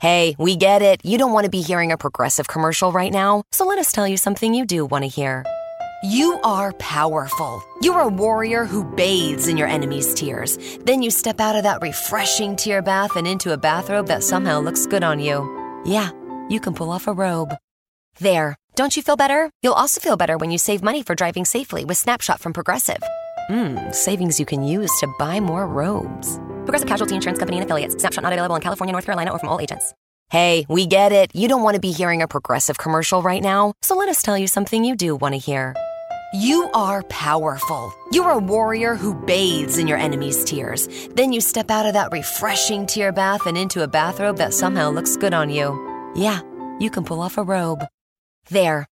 Hey, we get it. You don't want to be hearing a progressive commercial right now, so let us tell you something you do want to hear. You are powerful. You're a warrior who bathes in your enemy's tears. Then you step out of that refreshing tear bath and into a bathrobe that somehow looks good on you. Yeah, you can pull off a robe. There. Don't you feel better? You'll also feel better when you save money for driving safely with Snapshot from Progressive. Mmm, savings you can use to buy more robes. Progressive Casualty Insurance Company and affiliates. Snapshot not available in California, North Carolina, or from all agents. Hey, we get it. You don't want to be hearing a progressive commercial right now, so let us tell you something you do want to hear. You are powerful. You're a warrior who bathes in your enemy's tears. Then you step out of that refreshing tear bath and into a bathrobe that somehow looks good on you. Yeah, you can pull off a robe. There.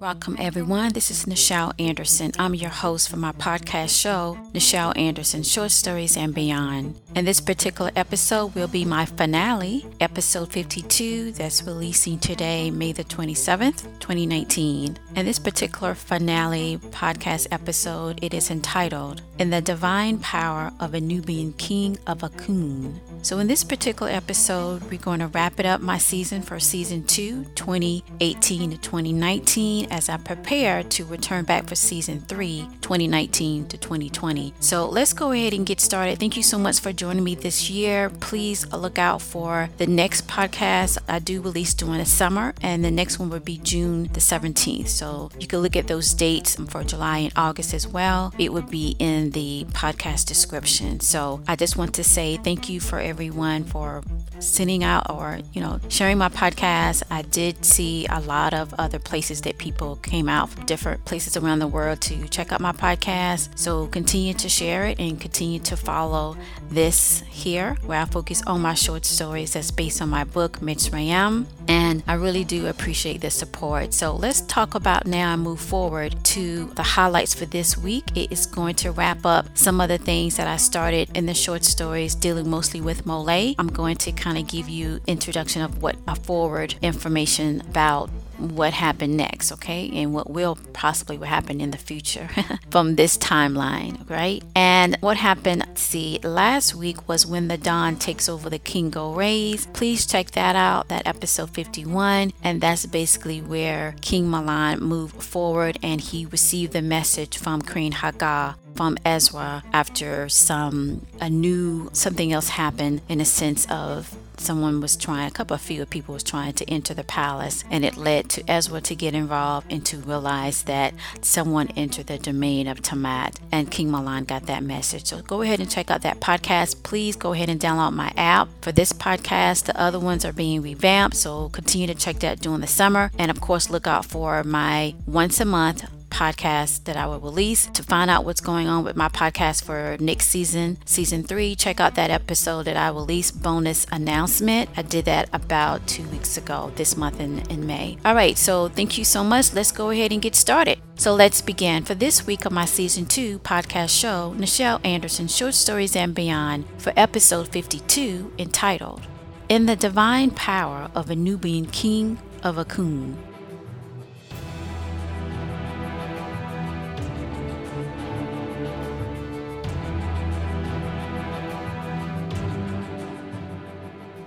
Welcome, everyone. This is Nichelle Anderson. I'm your host for my podcast show, Nichelle Anderson Short Stories and Beyond. And this particular episode will be my finale, episode 52, that's releasing today, May the 27th, 2019. And this particular finale podcast episode, it is entitled, In the Divine Power of a Nubian King of Akun. So, in this particular episode, we're going to wrap it up my season for season 2, 2018 to 2019 as I prepare to return back for season 3, 2019 to 2020. So let's go ahead and get started. Thank you so much for joining me this year. Please look out for the next podcast I do release during the summer, and the next one will be June the 17th. So you can look at those dates for July and August as well. It would be in the podcast description. So I just want to say thank you for everyone for sending out or you know sharing my podcast. I did see a lot of other places that people came out from different places around the world to check out my podcast. So continue to share it and continue to follow this here, where I focus on my short stories that's based on my book, Mitzrayim. And I really do appreciate the support. So let's talk about now and move forward to the highlights for this week. It is going to wrap up some of the things that I started in the short stories dealing mostly with Mole. I'm going to kind of give you introduction of what a forward information about what happened next, okay, and what will possibly happen in the future from this timeline, right? And what happened, see, last week was when the Dawn takes over the Kingo Rays. Please check that out, that episode 51, and that's basically where King Milan moved forward and he received the message from Queen Hagar from Ezra after some a new something else happened in a sense of someone was trying, a couple of few people was trying to enter the palace, and it led to Ezra to get involved and to realize that someone entered the domain of Tamat, and King Milan got that message. So go ahead and check out that podcast. Please go ahead and download my app for this podcast. The other ones are being revamped, so continue to check that during the summer, and of course, look out for my once a month podcast that I will release. To find out what's going on with my podcast for next season, season three, check out that episode that I released bonus announcement. I did that about two weeks ago, this month in, in May. All right, so thank you so much. Let's go ahead and get started. So let's begin. For this week of my season two podcast show, Nichelle Anderson Short Stories and Beyond, for episode 52, entitled In the Divine Power of a Nubian King of Akun.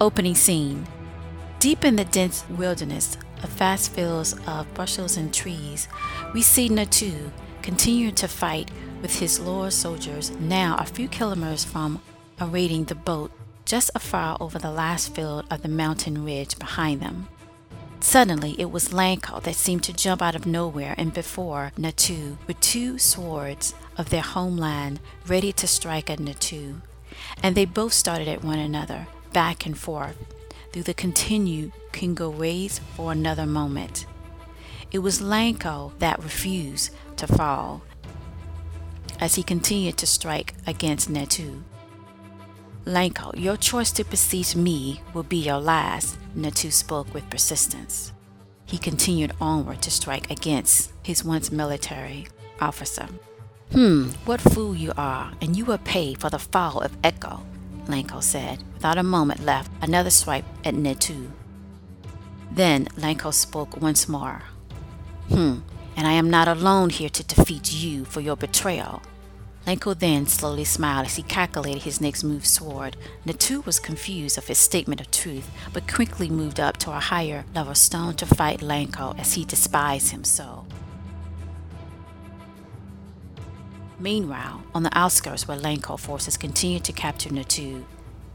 Opening scene Deep in the dense wilderness of vast fields of bushes and trees, we see Natu continuing to fight with his loyal soldiers, now a few kilometers from awaiting the boat just afar over the last field of the mountain ridge behind them. Suddenly, it was Lanko that seemed to jump out of nowhere and before Natu with two swords of their homeland ready to strike at Natu. And they both started at one another, back and forth through the continued Kingo rays for another moment. It was Lanko that refused to fall as he continued to strike against Natu. Lanko, your choice to besiege me will be your last, Natu spoke with persistence. He continued onward to strike against his once military officer. Hmm, what fool you are, and you will pay for the fall of Echo, Lanko said. Without a moment left, another swipe at Natu. Then Lanko spoke once more. Hmm, and I am not alone here to defeat you for your betrayal. Lanko then slowly smiled as he calculated his next move sword. Natu was confused of his statement of truth, but quickly moved up to a higher level stone to fight Lanko as he despised him so. Meanwhile, on the outskirts where Lanko forces continued to capture Natu,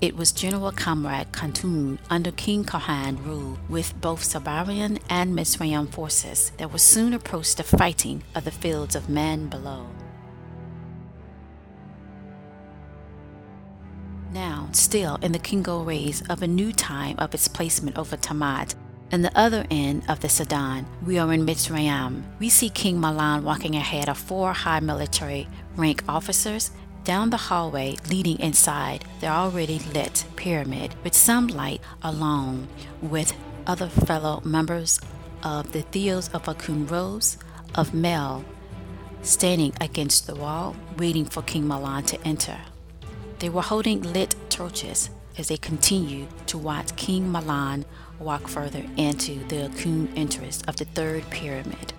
it was General Comrade Khantun under King Kohan rule with both Sabarian and Mitzrayim forces that would soon approach the fighting of the fields of men below. Now, still in the Kingo rays of a new time of its placement over Tamat, and the other end of the Sudan, we are in Mitzrayim. We see King Milan walking ahead of four high military rank officers down the hallway leading inside the already lit pyramid with some light along with other fellow members of the Theos of Akun Rose of Mel standing against the wall waiting for King Milan to enter. They were holding lit torches as they continued to watch King Milan walk further into the Akun entrance of the third pyramid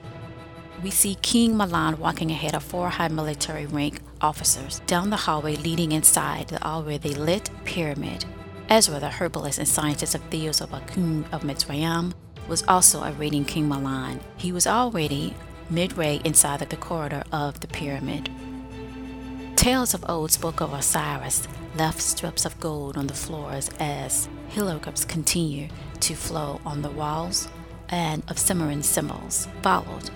we see King Milan walking ahead of four high military rank officers down the hallway leading inside the already lit pyramid. Ezra, the herbalist and scientist of Theos of Akun of Mitzrayim, was also awaiting King Milan. He was already midway inside the corridor of the pyramid. Tales of old spoke of Osiris left strips of gold on the floors as hieroglyphs continued to flow on the walls, and of Cimmerian symbols followed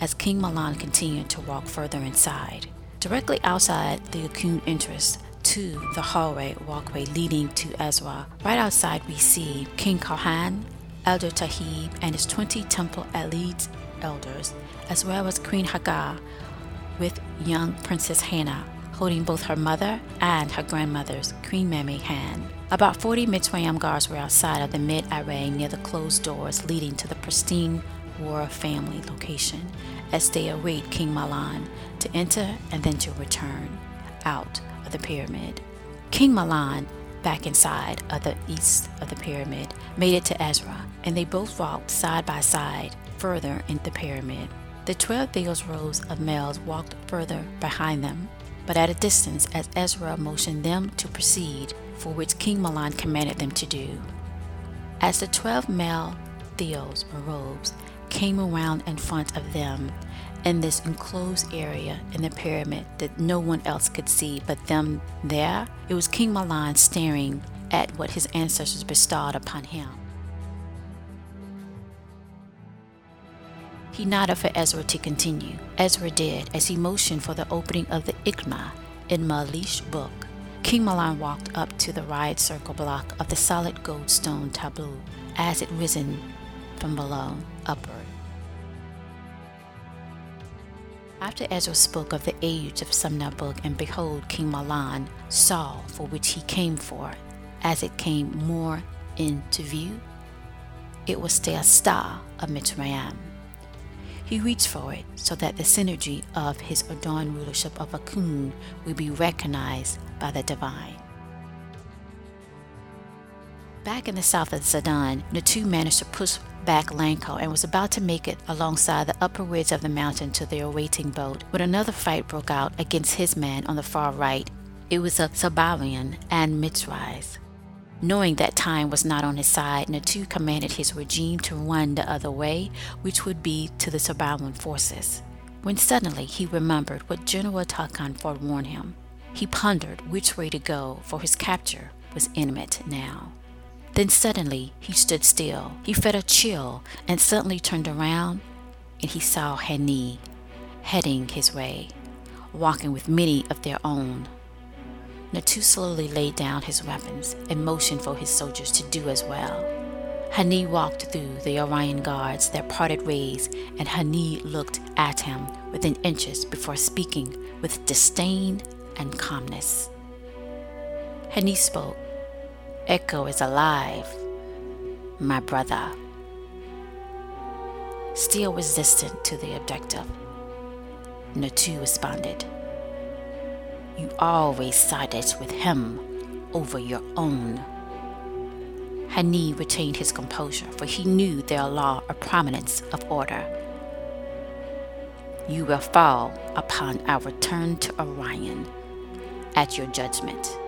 as King Milan continued to walk further inside. Directly outside the Akun entrance to the hallway walkway leading to Ezra, right outside we see King Kohan, Elder Tahib, and his 20 temple elite elders, as well as Queen Hagar with young Princess Hannah holding both her mother and her grandmother's Queen Mary hand. About 40 Mitzrayim guards were outside of the mid array near the closed doors leading to the pristine war family location as they await King Milan to enter and then to return out of the pyramid. King Milan, back inside of the east of the pyramid, made it to Ezra, and they both walked side by side further in the pyramid. The twelve rows of males walked further behind them, but at a distance as Ezra motioned them to proceed, for which King Milan commanded them to do. As the twelve male Theos robes came around in front of them in this enclosed area in the pyramid that no one else could see but them there. It was King Milan staring at what his ancestors bestowed upon him. He nodded for Ezra to continue. Ezra did as he motioned for the opening of the Ikma in Malish book. King Milan walked up to the wide circle block of the solid gold stone tableau as it risen from below upward. After Ezra spoke of the age of Sumnabuk, and behold, King Milan saw for which he came for, as it came more into view, it was the star of Mitzrayim. He reached for it so that the synergy of his adorned rulership of Akun would be recognized by the divine. Back in the south of Sudan, Natu managed to push back Lanko and was about to make it alongside the upper ridge of the mountain to their awaiting boat when another fight broke out against his men on the far right. It was a Sabarian and Mitzrais. Knowing that time was not on his side, Natu commanded his regime to run the other way, which would be to the Sabarian forces. When suddenly he remembered what General Takan forewarned him, he pondered which way to go, for his capture was imminent now. Then suddenly he stood still. He felt a chill and suddenly turned around and he saw Hani heading his way, walking with many of their own. Natu slowly laid down his weapons and motioned for his soldiers to do as well. Hani walked through the Orion guards, their parted ways, and Hani looked at him within inches before speaking with disdain and calmness. Hani spoke Echo is alive, my brother. Still resistant to the objective, Natu responded, you always sided with him over your own. Hani retained his composure, for he knew their law of prominence of order. You will fall upon our return to Orion at your judgment.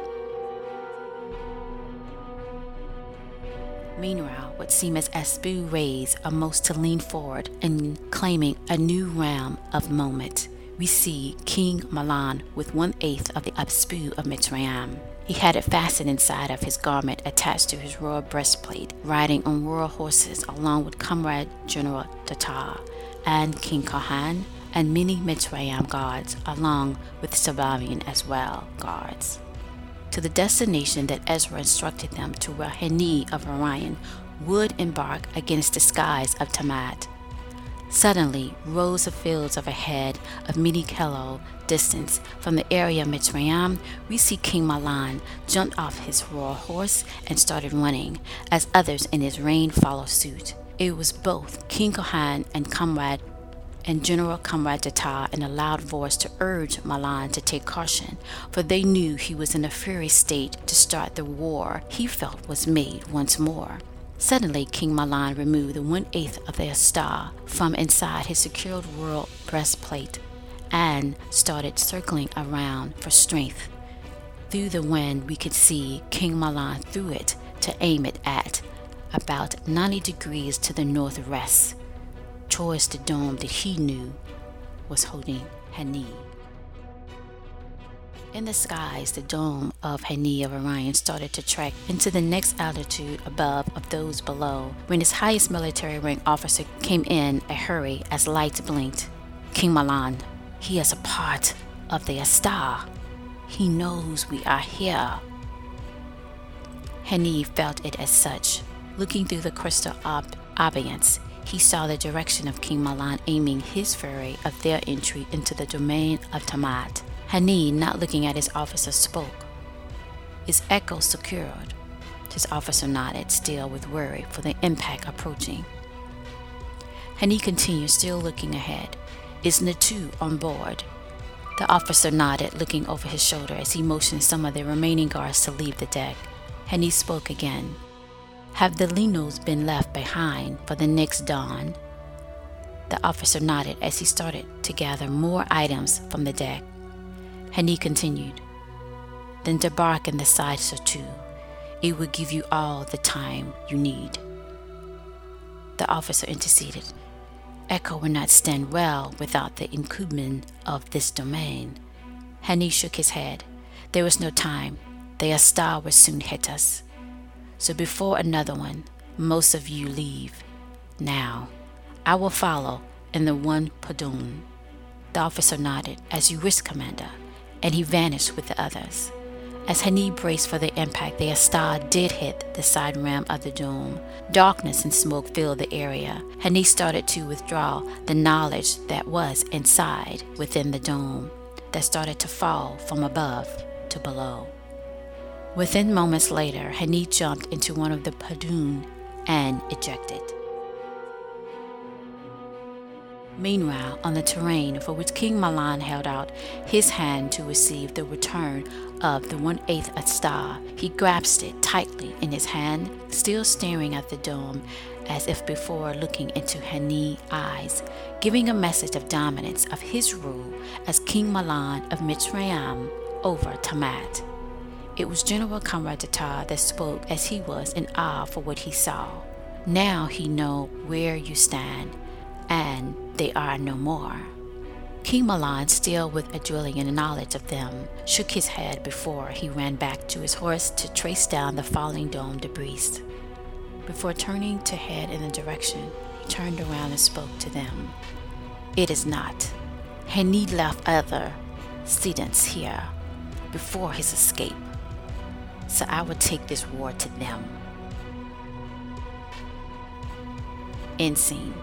Meanwhile, what seemed as Aspu raised a most to lean forward in claiming a new realm of moment, we see King Milan with one eighth of the Aspu of Mitzrayim. He had it fastened inside of his garment attached to his royal breastplate, riding on royal horses along with Comrade General Tata and King Kohan and many Mitzrayim guards along with Sabarian as well guards to the destination that Ezra instructed them to where Hani of Orion would embark against the skies of Tamat. Suddenly, rows of fields overhead of many kilo distance from the area of Mitzrayim, we see King Milan jumped off his royal horse and started running, as others in his reign followed suit. It was both King Kohan and Comrade and General Comrade Data in a loud voice to urge Milan to take caution, for they knew he was in a fury state to start the war he felt was made once more. Suddenly, King Milan removed the one eighth of their star from inside his secured royal breastplate and started circling around for strength. Through the wind, we could see King Milan threw it to aim it at about 90 degrees to the northwest towards the dome that he knew was holding Hani. In the skies, the dome of Hani of Orion started to trek into the next altitude above of those below when his highest military rank officer came in a hurry as lights blinked. King Milan, he is a part of the star. He knows we are here. Hani felt it as such. Looking through the crystal ob- obedience, he saw the direction of King Milan aiming his fury of their entry into the domain of Tamat. Hani, not looking at his officer, spoke. His echo secured. His officer nodded, still with worry for the impact approaching. Hani continued, still looking ahead. Is Natu on board? The officer nodded, looking over his shoulder as he motioned some of the remaining guards to leave the deck. Hani spoke again. Have the Linos been left behind for the next dawn? The officer nodded as he started to gather more items from the deck. He continued, Then debark in the side so too. It will give you all the time you need. The officer interceded. Echo will not stand well without the incumbent of this domain. Hani shook his head. There was no time. The star would soon hit us. So before another one, most of you leave. Now, I will follow in the one Padun. The officer nodded, as you wish, Commander, and he vanished with the others. As Hani braced for the impact, the star did hit the side rim of the dome. Darkness and smoke filled the area. Hani started to withdraw the knowledge that was inside within the dome, that started to fall from above to below. Within moments later, Hani jumped into one of the Padun and ejected. Meanwhile, on the terrain for which King Milan held out his hand to receive the return of the one eighth star, he grasped it tightly in his hand, still staring at the dome as if before looking into Hani eyes, giving a message of dominance of his rule as King Milan of Mitzrayim over Tamat. It was General Comrade Tatar that spoke as he was in awe for what he saw. Now he know where you stand, and they are no more. King Milan, still with a drilling knowledge of them, shook his head before he ran back to his horse to trace down the falling dome debris. Before turning to head in the direction, he turned around and spoke to them. It is not. He need left other students here before his escape so I will take this war to them. End scene.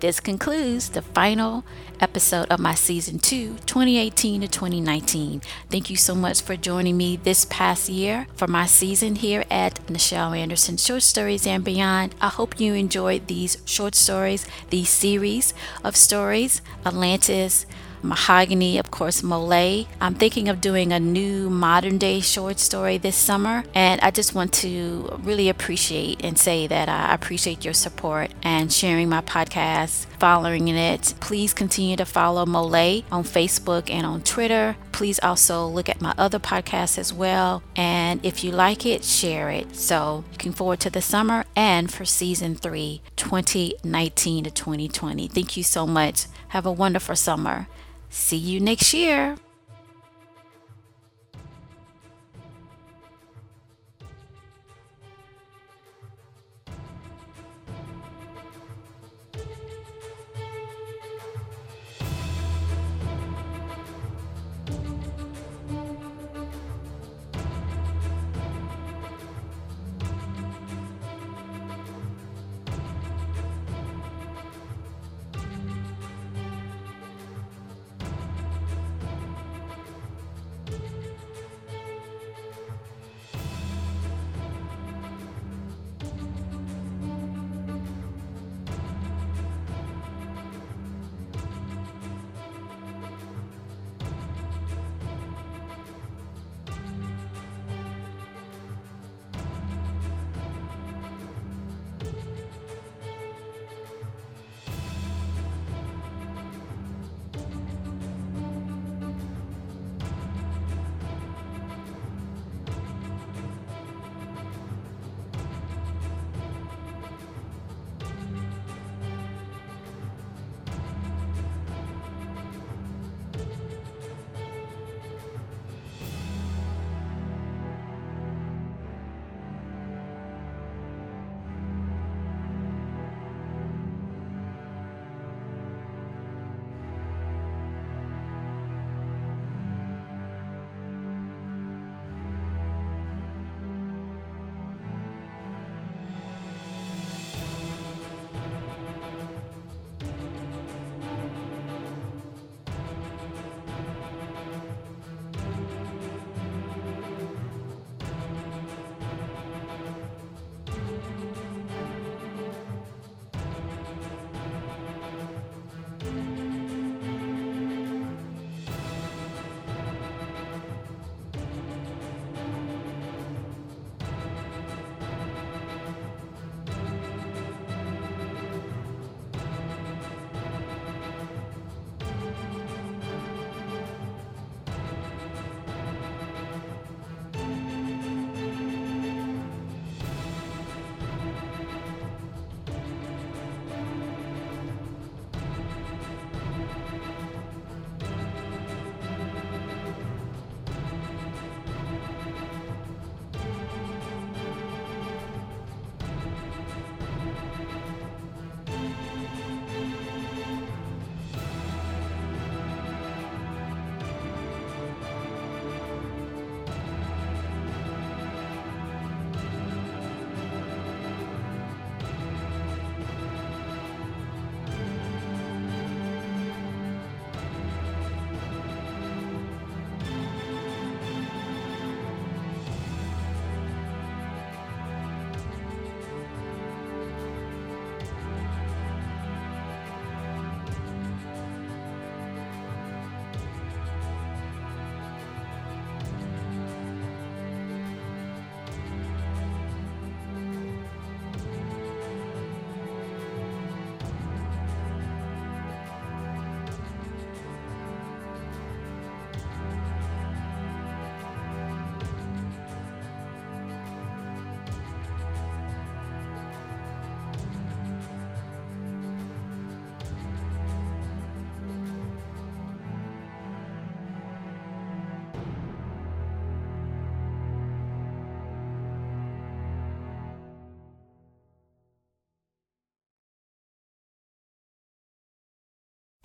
This concludes the final episode of my season 2, 2018 to 2019. Thank you so much for joining me this past year for my season here at Nichelle Anderson Short Stories and Beyond. I hope you enjoyed these short stories, these series of stories Atlantis, Mahogany, of course, Mole. I'm thinking of doing a new modern day short story this summer, and I just want to really appreciate and say that I appreciate your support and sharing my podcast, following it. Please continue to follow Mole on Facebook and on Twitter. Please also look at my other podcasts as well. And if you like it, share it. So, looking forward to the summer and for season three, 2019 to 2020. Thank you so much. Have a wonderful summer. See you next year.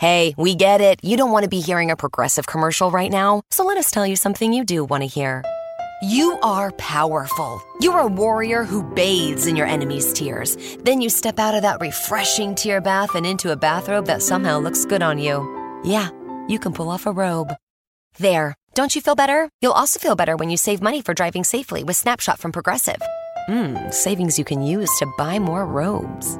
Hey, we get it. You don't want to be hearing a progressive commercial right now, so let us tell you something you do want to hear. You are powerful. You're a warrior who bathes in your enemy's tears. Then you step out of that refreshing tear bath and into a bathrobe that somehow looks good on you. Yeah, you can pull off a robe. There. Don't you feel better? You'll also feel better when you save money for driving safely with Snapshot from Progressive. Mmm, savings you can use to buy more robes.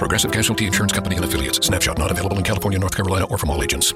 Progressive Casualty Insurance Company and Affiliates. Snapshot not available in California, North Carolina, or from all agents.